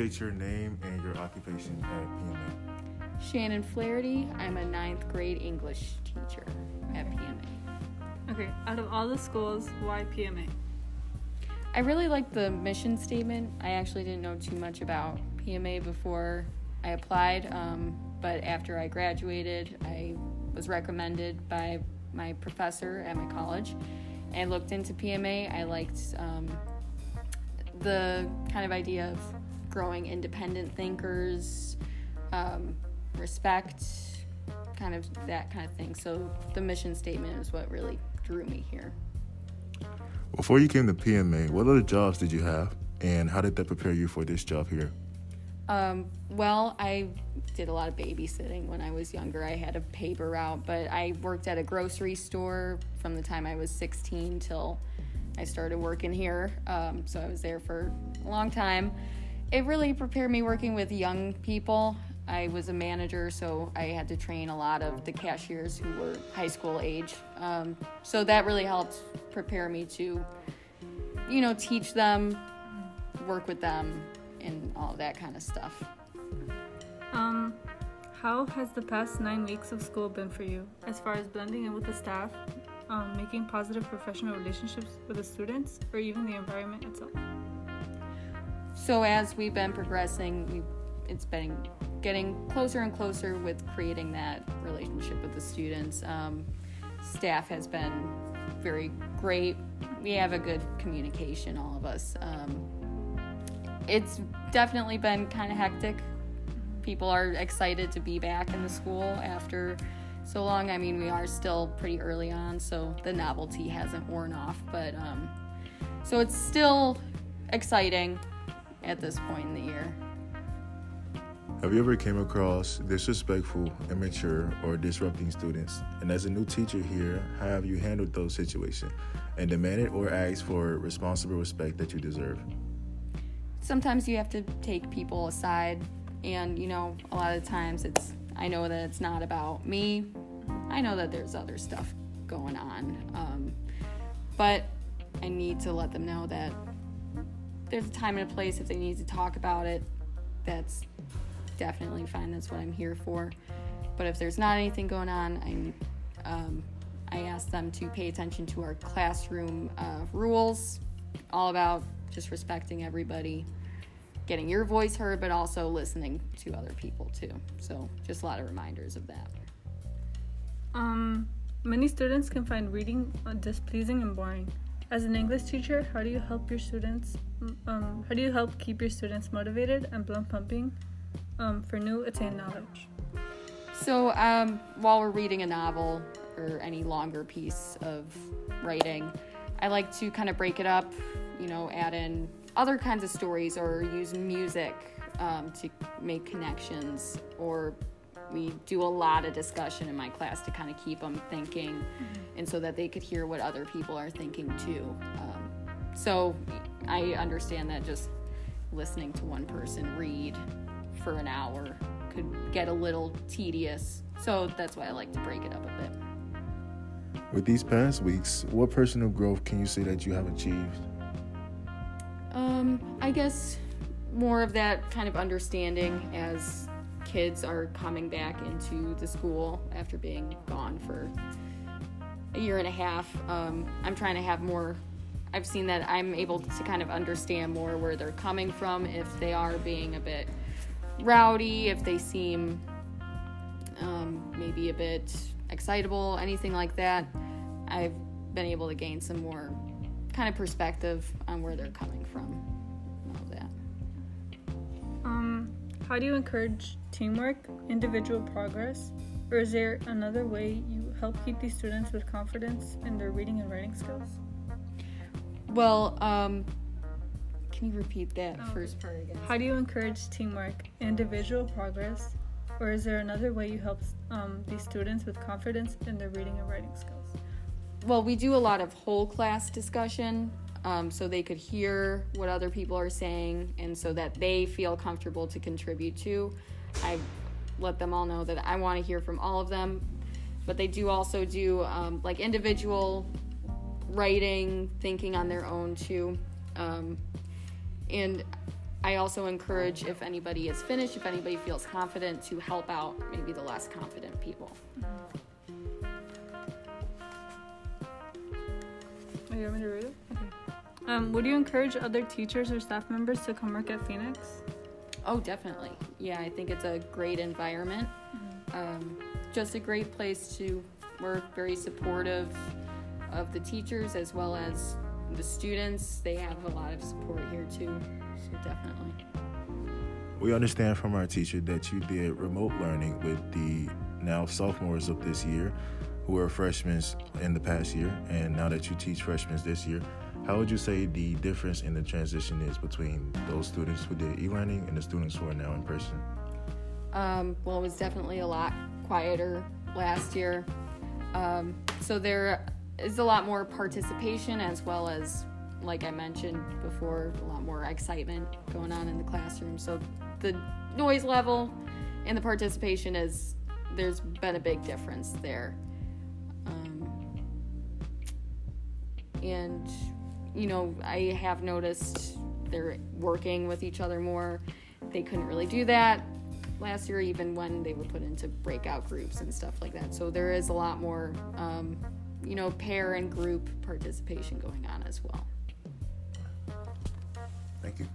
state your name and your occupation at PMA? Shannon Flaherty. I'm a ninth grade English teacher at PMA. Okay, out of all the schools, why PMA? I really like the mission statement. I actually didn't know too much about PMA before I applied, um, but after I graduated, I was recommended by my professor at my college and looked into PMA. I liked um, the kind of idea of growing independent thinkers, um, respect, kind of that kind of thing. So the mission statement is what really drew me here. Before you came to PMA, what other jobs did you have, and how did that prepare you for this job here? Um, well, I did a lot of babysitting when I was younger. I had a paper route, but I worked at a grocery store from the time I was 16 till I started working here. Um, so I was there for a long time. It really prepared me working with young people. I was a manager, so I had to train a lot of the cashiers who were high school age. Um, so that really helped prepare me to, you know, teach them, work with them, and all that kind of stuff. Um, how has the past nine weeks of school been for you, as far as blending in with the staff, um, making positive professional relationships with the students, or even the environment itself? So as we've been progressing, we it's been getting closer and closer with creating that relationship with the students. Um, staff has been very great. We have a good communication, all of us. Um, it's definitely been kind of hectic. People are excited to be back in the school after so long. I mean, we are still pretty early on, so the novelty hasn't worn off, but um, so it's still exciting at this point in the year. Have you ever came across disrespectful, immature, or disrupting students? And as a new teacher here, how have you handled those situations and demanded or asked for responsible respect that you deserve? Sometimes you have to take people aside, and you know, a lot of times it's I know that it's not about me. I know that there's other stuff going on, um, but I need to let them know that there's a time and a place if they need to talk about it. That's definitely fine. That's what I'm here for. But if there's not anything going on, I um, I ask them to pay attention to our classroom uh, rules, all about just respecting everybody, getting your voice heard, but also listening to other people too. So just a lot of reminders of that. Um, many students can find reading displeasing and boring. As an English teacher, how do you help your students? Um, how do you help keep your students motivated and blood pumping um, for new attained knowledge? So, um, while we're reading a novel or any longer piece of writing, I like to kind of break it up, you know, add in other kinds of stories or use music um, to make connections. Or we do a lot of discussion in my class to kind of keep them thinking mm-hmm. and so that they could hear what other people are thinking too. Um, so, I understand that just listening to one person read for an hour could get a little tedious. So that's why I like to break it up a bit. With these past weeks, what personal growth can you say that you have achieved? Um, I guess more of that kind of understanding as kids are coming back into the school after being gone for a year and a half. Um, I'm trying to have more. I've seen that I'm able to kind of understand more where they're coming from if they are being a bit rowdy, if they seem um, maybe a bit excitable, anything like that, I've been able to gain some more kind of perspective on where they're coming from. How do you encourage teamwork, individual progress, or is there another way you help keep these students with confidence in their reading and writing skills? Well, um, can you repeat that oh. first part again? How do you encourage teamwork, individual progress, or is there another way you help um, these students with confidence in their reading and writing skills? Well, we do a lot of whole class discussion um, so they could hear what other people are saying and so that they feel comfortable to contribute to. I let them all know that I want to hear from all of them, but they do also do um, like individual writing, thinking on their own too. Um, and I also encourage if anybody is finished, if anybody feels confident, to help out maybe the less confident people. Oh, you want me to read it? Okay. Um, would you encourage other teachers or staff members to come work at Phoenix? Oh, definitely. Yeah, I think it's a great environment. Um, just a great place to work, very supportive of the teachers as well as the students. They have a lot of support here too, so definitely. We understand from our teacher that you did remote learning with the now sophomores of this year who were freshmen in the past year, and now that you teach freshmen this year. How would you say the difference in the transition is between those students who did e learning and the students who are now in person? Um, well, it was definitely a lot quieter last year. Um, so there is a lot more participation as well as, like I mentioned before, a lot more excitement going on in the classroom. So the noise level and the participation is, there's been a big difference there. Um, and, you know, I have noticed they're working with each other more. They couldn't really do that last year, even when they were put into breakout groups and stuff like that. So there is a lot more, um, you know, pair and group participation going on as well. Thank you.